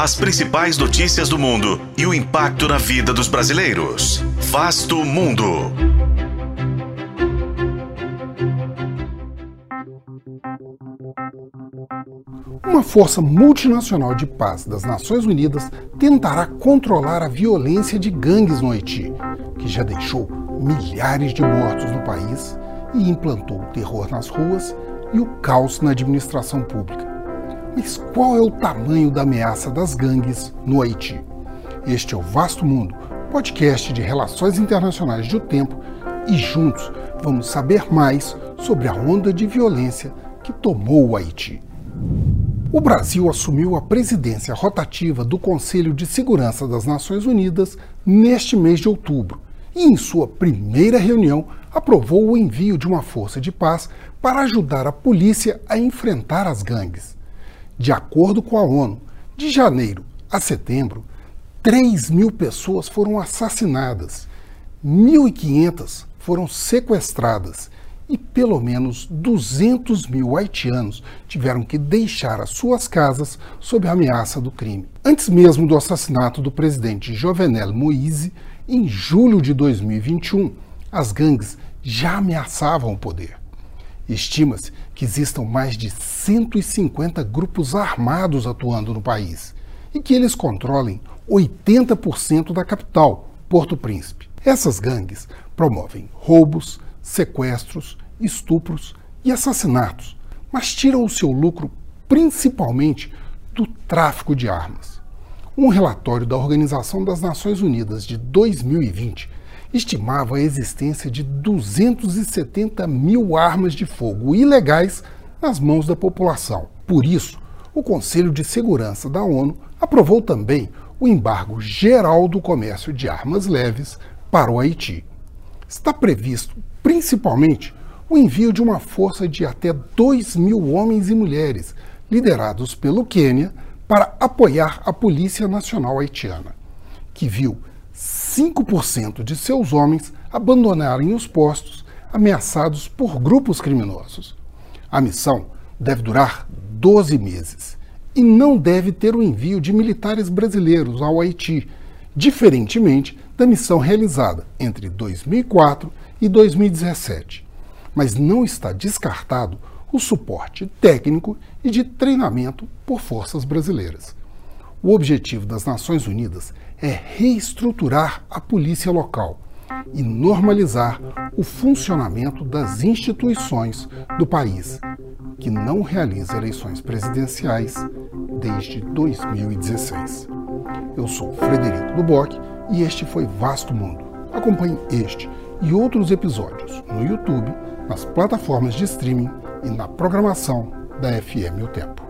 As principais notícias do mundo e o impacto na vida dos brasileiros. Vasto Mundo. Uma força multinacional de paz das Nações Unidas tentará controlar a violência de gangues no Haiti, que já deixou milhares de mortos no país e implantou o terror nas ruas e o caos na administração pública. Mas qual é o tamanho da ameaça das gangues no Haiti? Este é o Vasto Mundo, podcast de relações internacionais do tempo, e juntos vamos saber mais sobre a onda de violência que tomou o Haiti. O Brasil assumiu a presidência rotativa do Conselho de Segurança das Nações Unidas neste mês de outubro e, em sua primeira reunião, aprovou o envio de uma força de paz para ajudar a polícia a enfrentar as gangues. De acordo com a ONU, de janeiro a setembro, 3 mil pessoas foram assassinadas, 1.500 foram sequestradas e pelo menos 200 mil haitianos tiveram que deixar as suas casas sob a ameaça do crime. Antes mesmo do assassinato do presidente Jovenel Moïse, em julho de 2021, as gangues já ameaçavam o poder. Estima-se que existam mais de 150 grupos armados atuando no país e que eles controlem 80% da capital, Porto Príncipe. Essas gangues promovem roubos, sequestros, estupros e assassinatos, mas tiram o seu lucro principalmente do tráfico de armas. Um relatório da Organização das Nações Unidas de 2020 estimava a existência de 270 mil armas de fogo ilegais nas mãos da população. Por isso, o Conselho de Segurança da ONU aprovou também o embargo geral do comércio de armas leves para o Haiti. Está previsto, principalmente, o envio de uma força de até 2 mil homens e mulheres, liderados pelo Quênia, para apoiar a Polícia Nacional Haitiana, que viu 5% de seus homens abandonarem os postos ameaçados por grupos criminosos. A missão deve durar 12 meses e não deve ter o envio de militares brasileiros ao Haiti, diferentemente da missão realizada entre 2004 e 2017. Mas não está descartado o suporte técnico e de treinamento por forças brasileiras. O objetivo das Nações Unidas é reestruturar a polícia local e normalizar o funcionamento das instituições do país, que não realiza eleições presidenciais desde 2016. Eu sou Frederico Duboc e este foi Vasto Mundo. Acompanhe este e outros episódios no YouTube, nas plataformas de streaming e na programação da FM O Tempo.